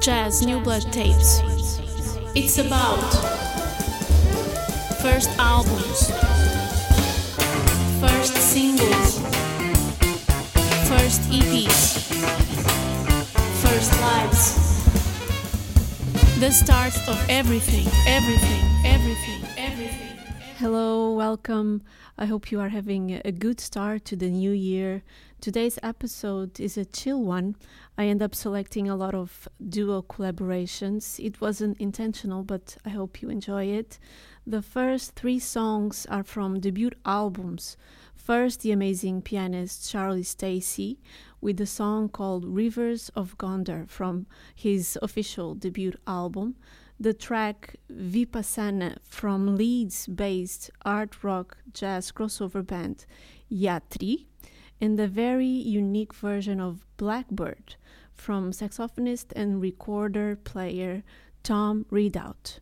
Jazz New Blood Tapes. It's about first albums, first singles, first EPs, first lives. The start of everything, everything, everything, everything. Hello, welcome. I hope you are having a good start to the new year. Today's episode is a chill one. I end up selecting a lot of duo collaborations. It wasn't intentional, but I hope you enjoy it. The first three songs are from debut albums. First, the amazing pianist Charlie Stacey with the song called Rivers of Gondar from his official debut album. The track Vipassana from Leeds based art rock jazz crossover band Yatri and the very unique version of Blackbird from saxophonist and recorder player Tom Ridout.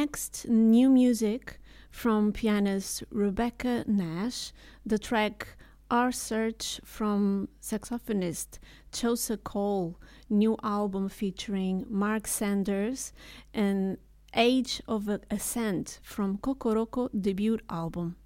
Next, new music from pianist Rebecca Nash, the track Our Search from saxophonist Xhosa Cole, new album featuring Mark Sanders, and Age of Ascent from Kokoroko debut album.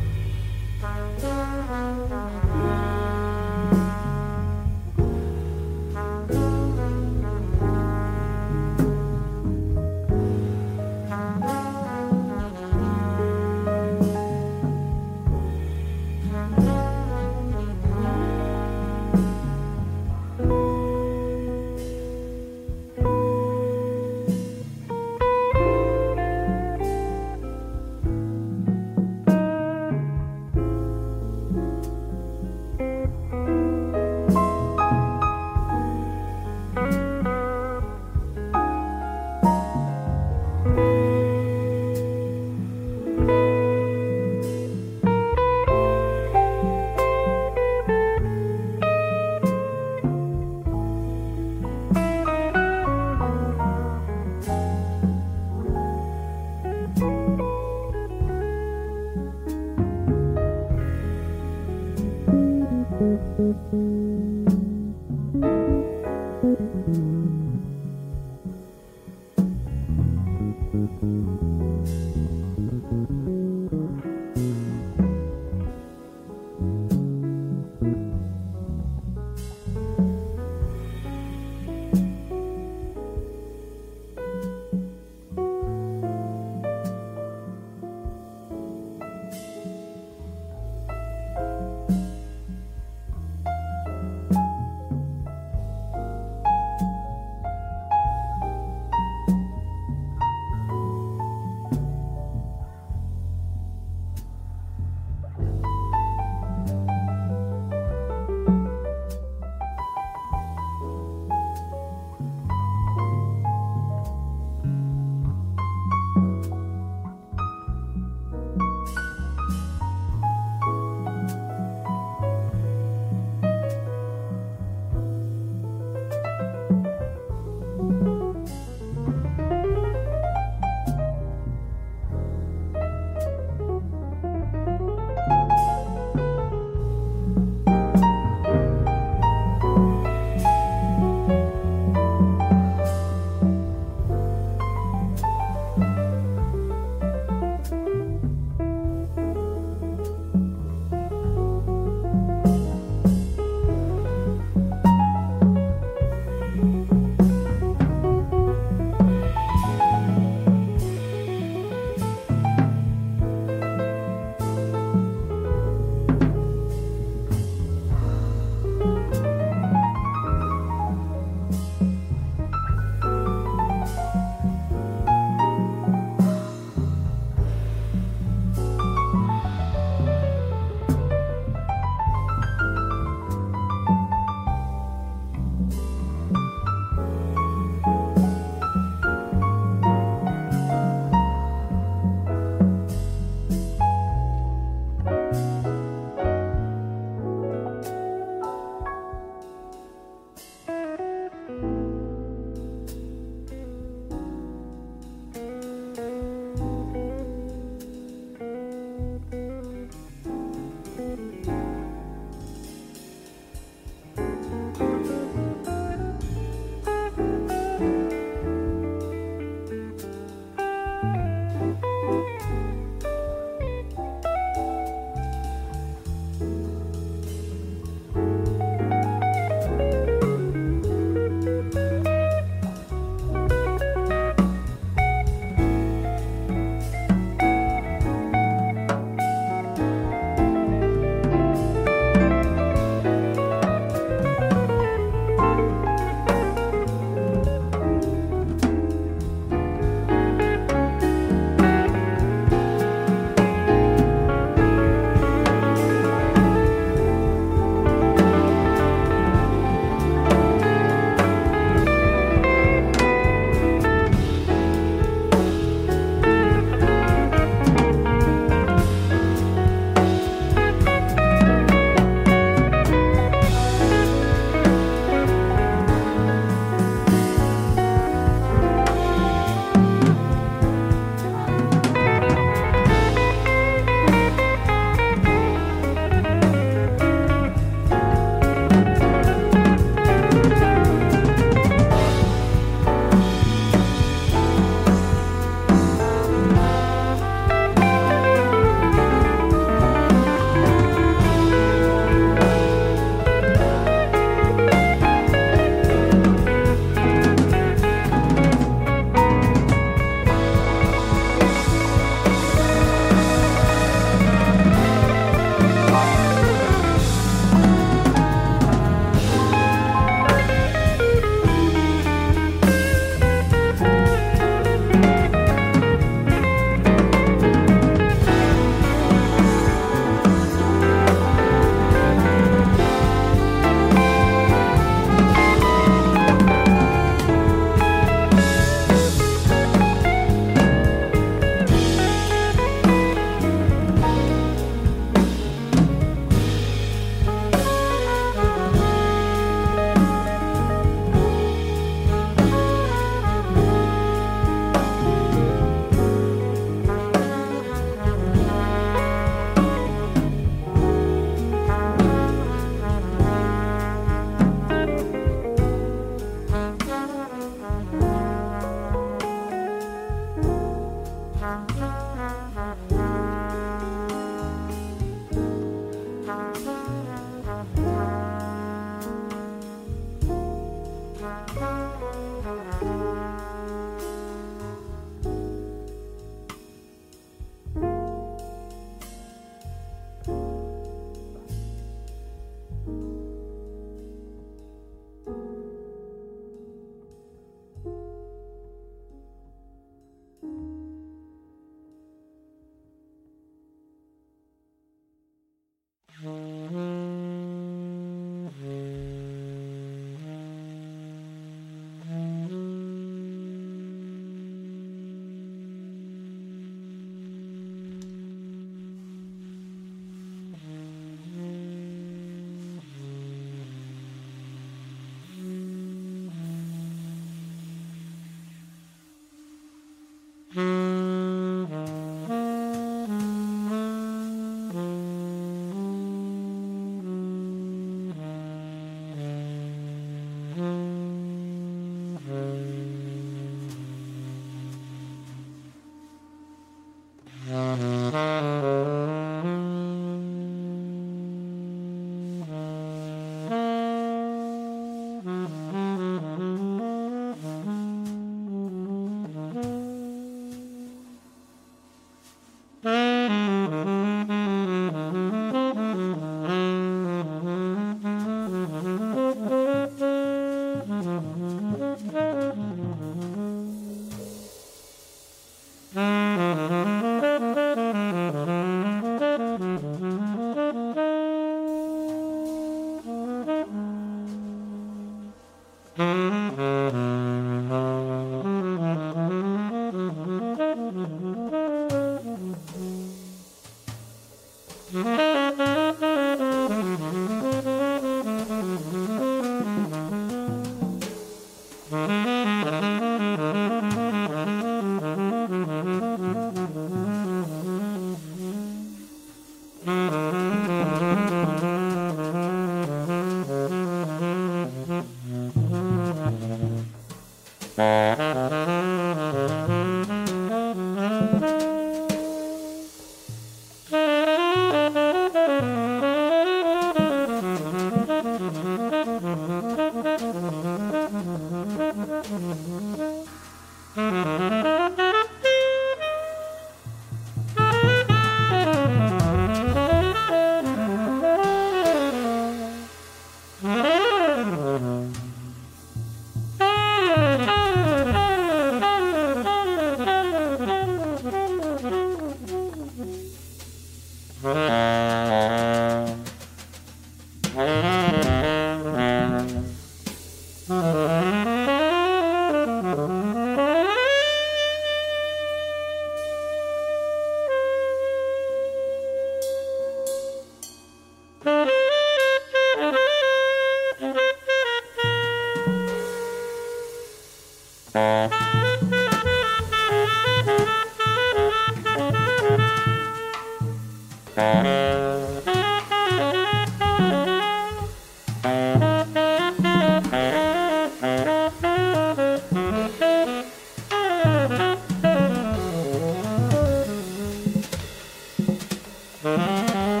Música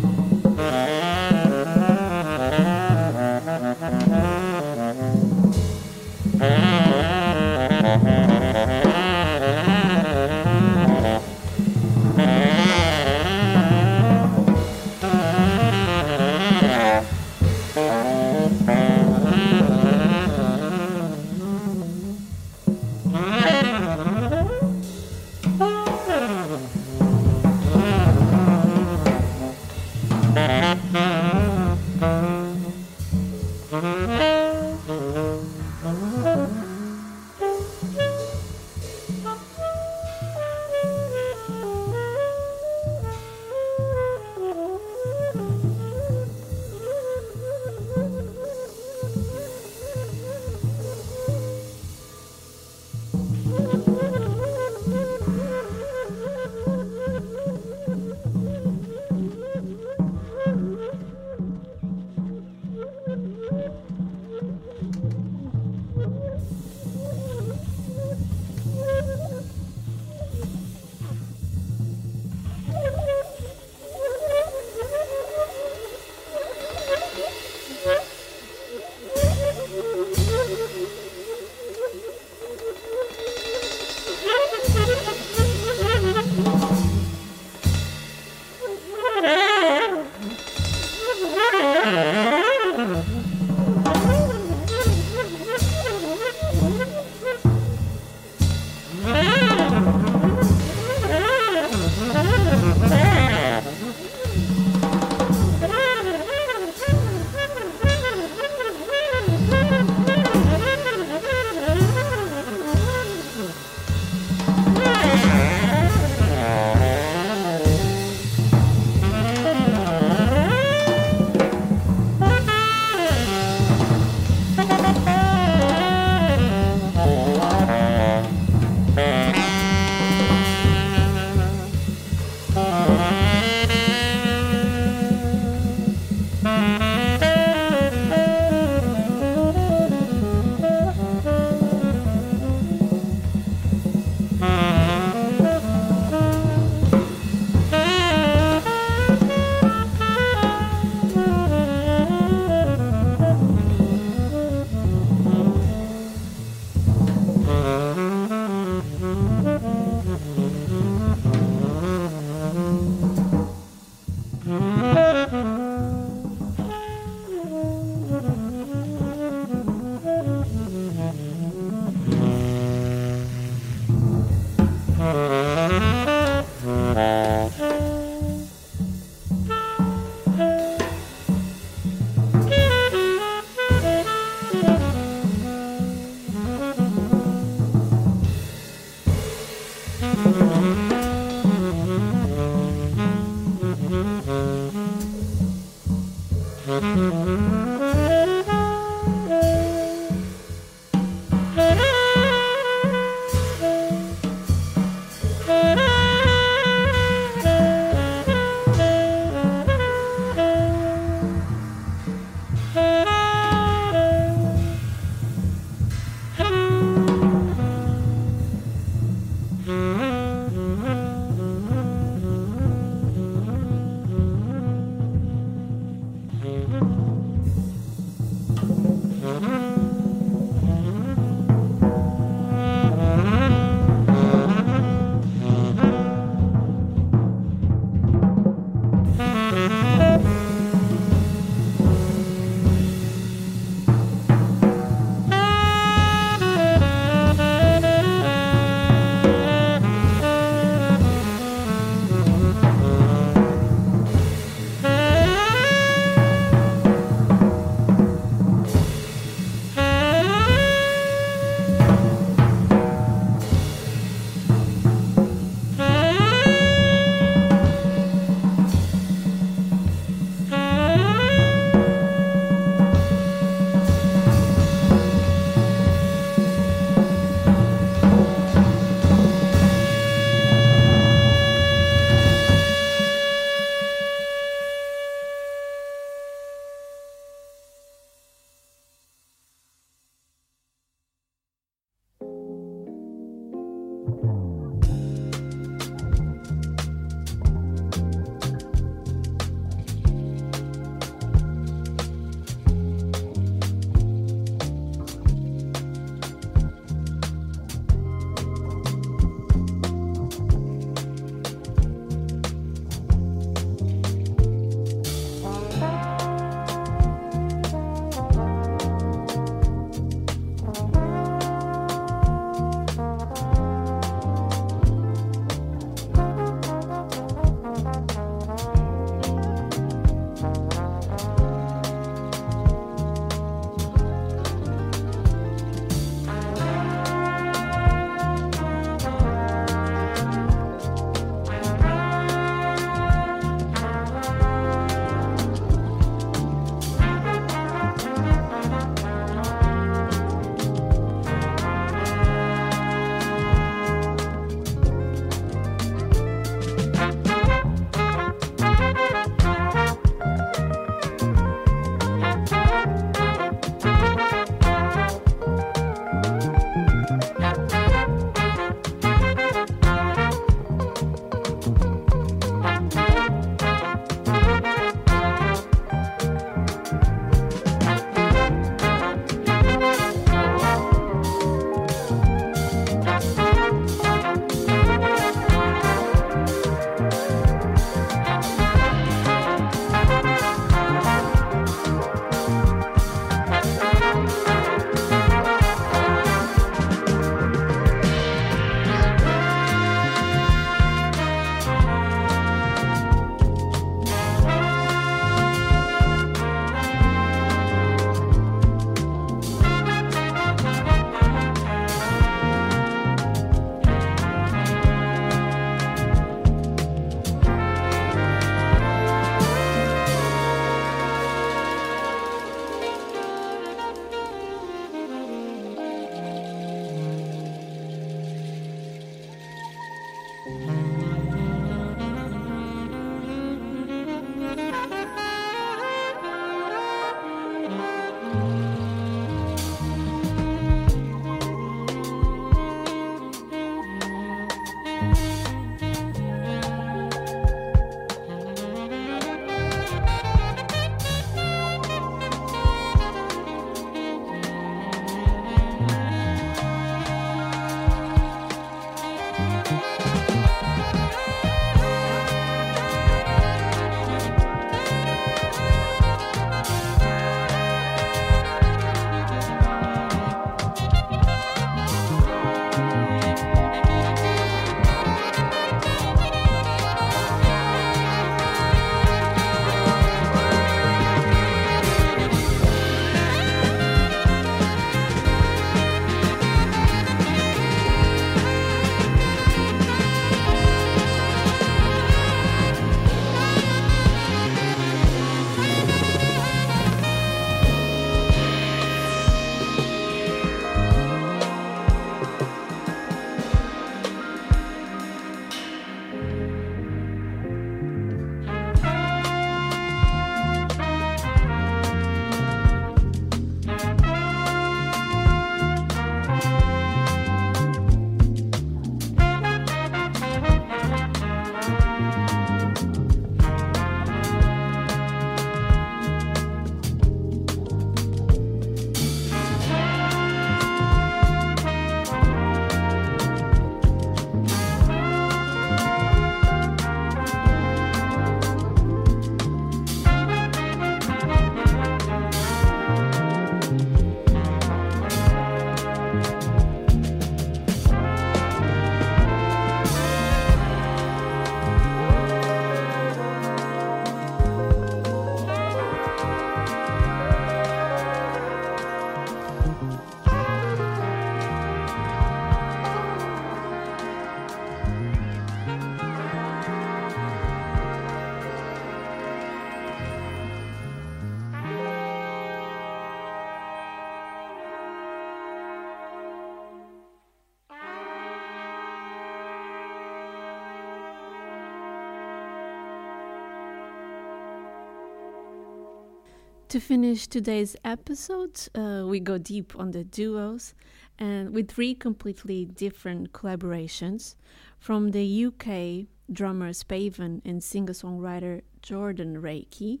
To finish today's episode, uh, we go deep on the duos and with three completely different collaborations from the UK drummer Spaven and singer songwriter Jordan Rakei,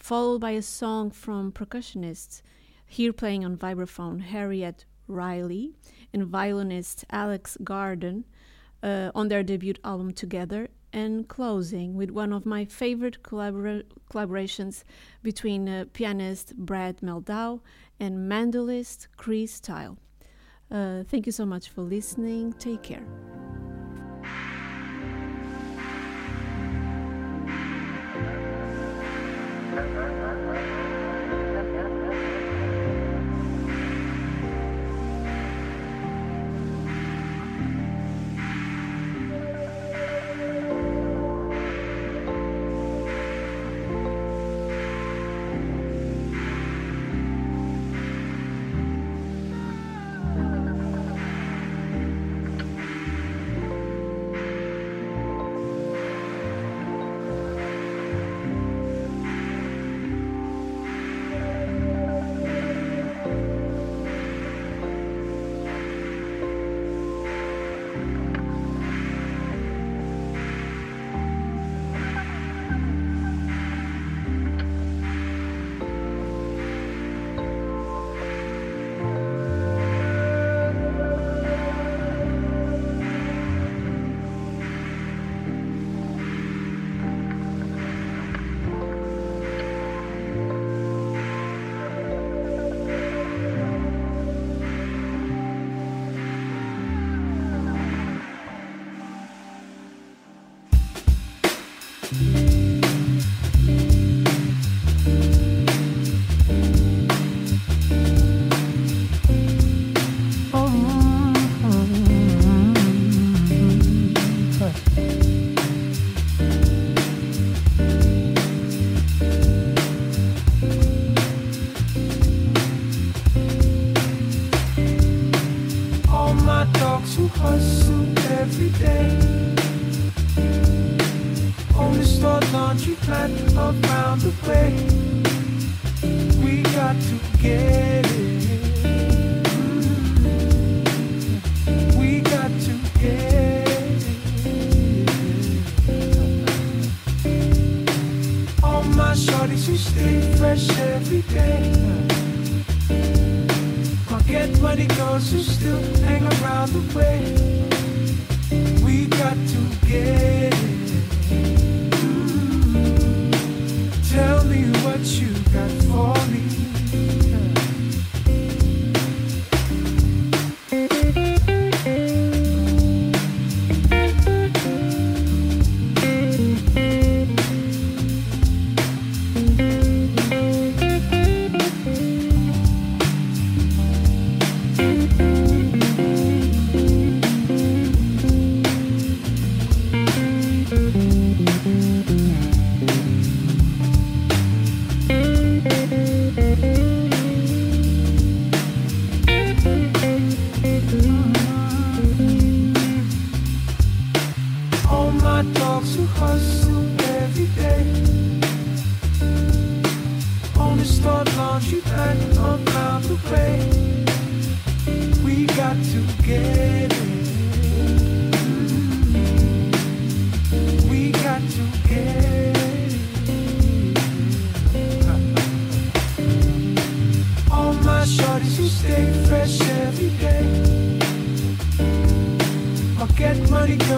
followed by a song from percussionists here playing on vibraphone Harriet Riley and violinist Alex Garden uh, on their debut album together and closing with one of my favorite collabor- collaborations between uh, pianist Brad Mehldau and mandolinist Chris Thile. Uh, thank you so much for listening. Take care.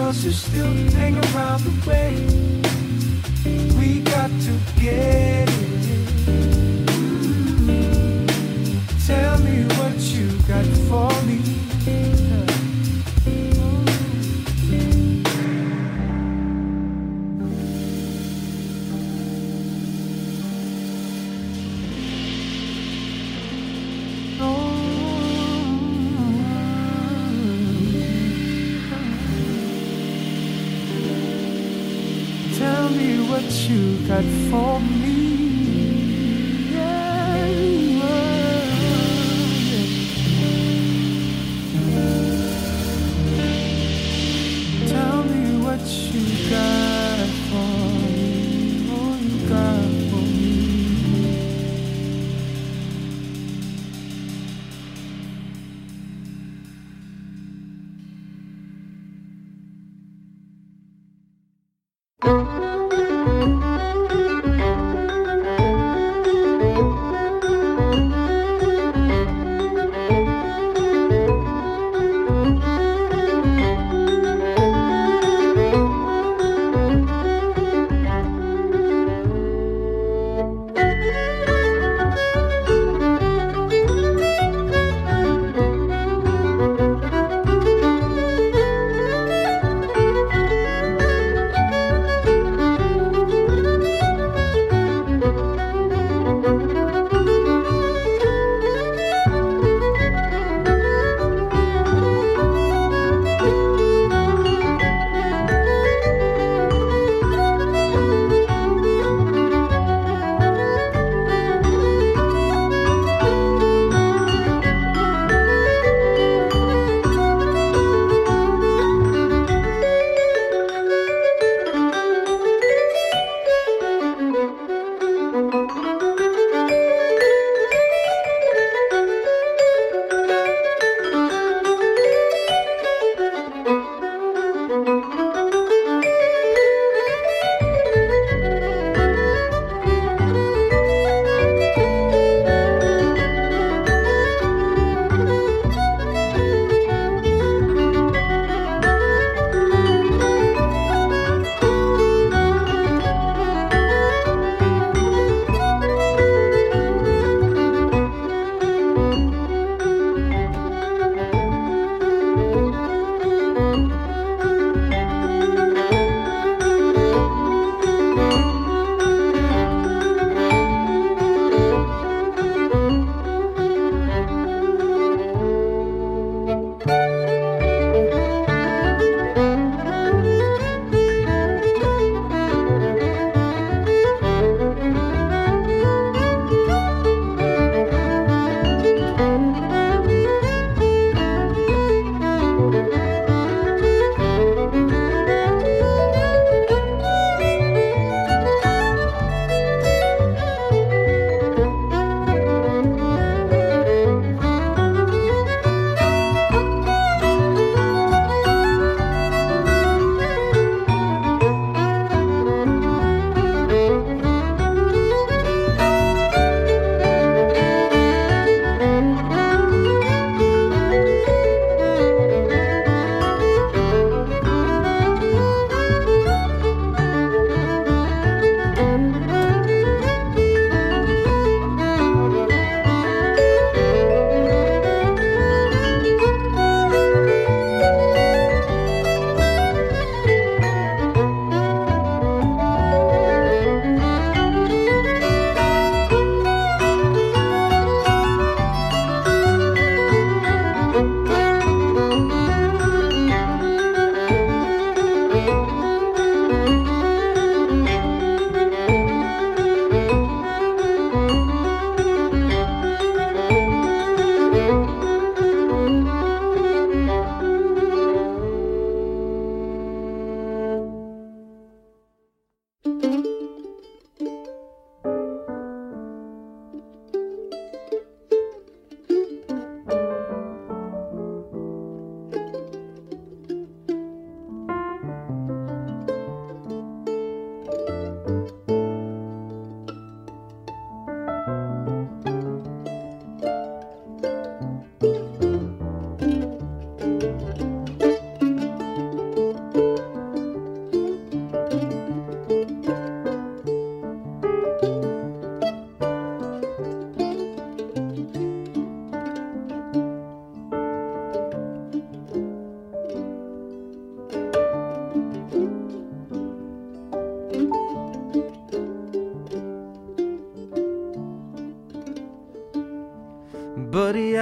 girls who still hang around the way.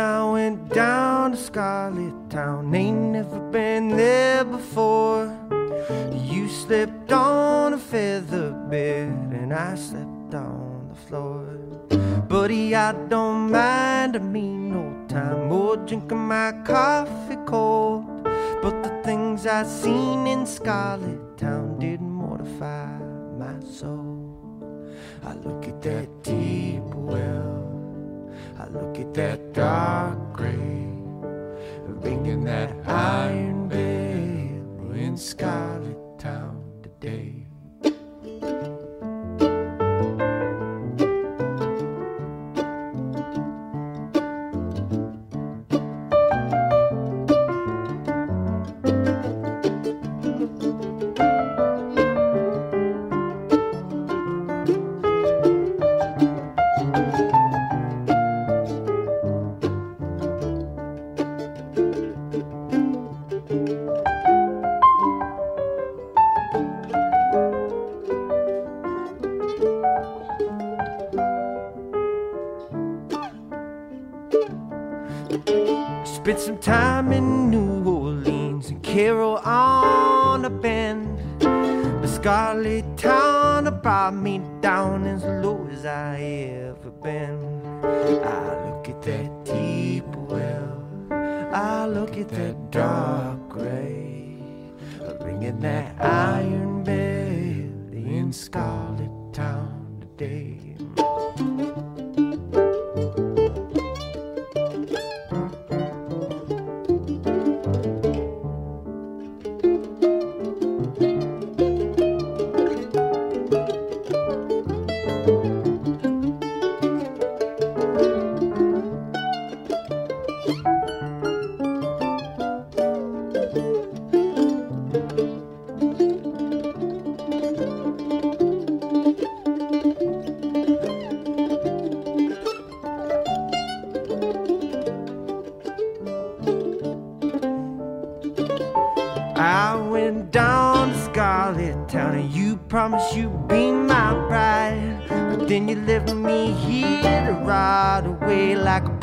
I went down to Scarlet Town, ain't never been there before. You slept on a feather bed, and I slept on the floor. Buddy, I don't mind I mean no time or drinking my coffee cold. But the things I seen in Scarlet Town did mortify my soul. I look at that. Look at that dark gray, thinking that iron bell in sky.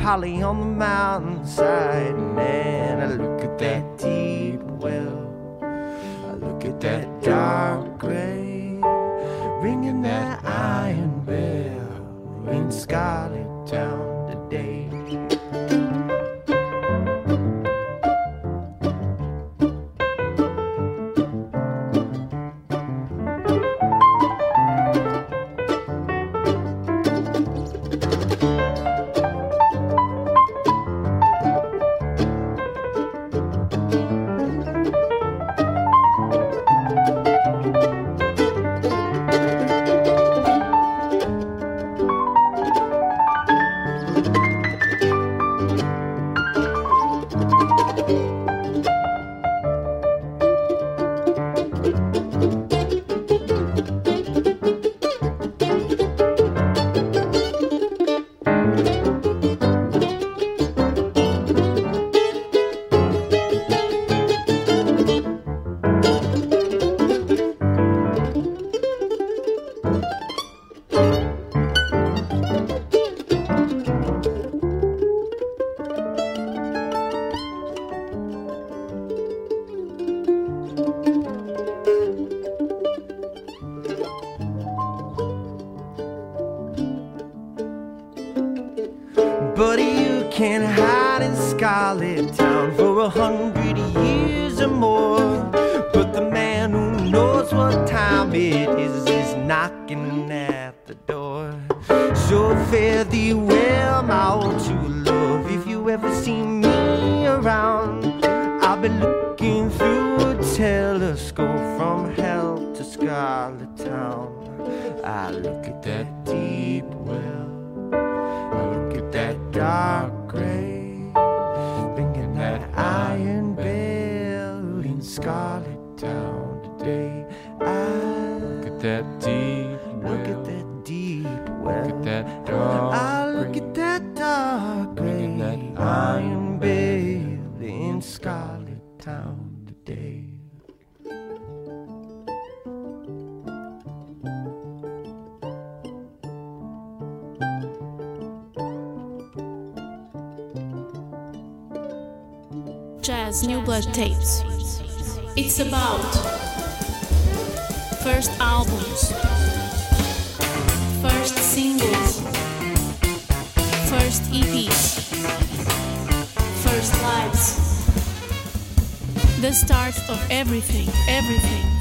Polly on the mountain. New Blood Tapes. It's about first albums, first singles, first EPs, first lives. The start of everything, everything.